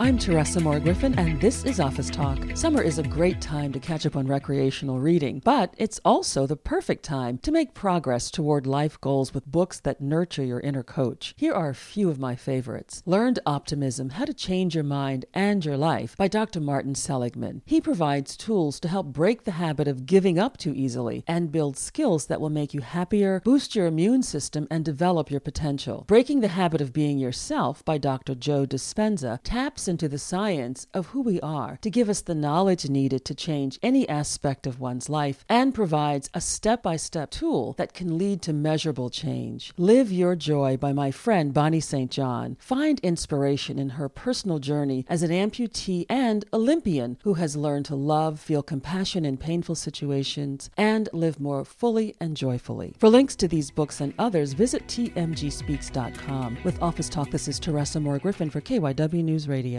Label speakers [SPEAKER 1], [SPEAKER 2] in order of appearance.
[SPEAKER 1] I'm Teresa Moore Griffin, and this is Office Talk. Summer is a great time to catch up on recreational reading, but it's also the perfect time to make progress toward life goals with books that nurture your inner coach. Here are a few of my favorites Learned Optimism How to Change Your Mind and Your Life by Dr. Martin Seligman. He provides tools to help break the habit of giving up too easily and build skills that will make you happier, boost your immune system, and develop your potential. Breaking the Habit of Being Yourself by Dr. Joe Dispenza taps into the science of who we are to give us the knowledge needed to change any aspect of one's life and provides a step by step tool that can lead to measurable change. Live Your Joy by my friend Bonnie St. John. Find inspiration in her personal journey as an amputee and Olympian who has learned to love, feel compassion in painful situations, and live more fully and joyfully. For links to these books and others, visit tmgspeaks.com. With Office Talk, this is Teresa Moore Griffin for KYW News Radio.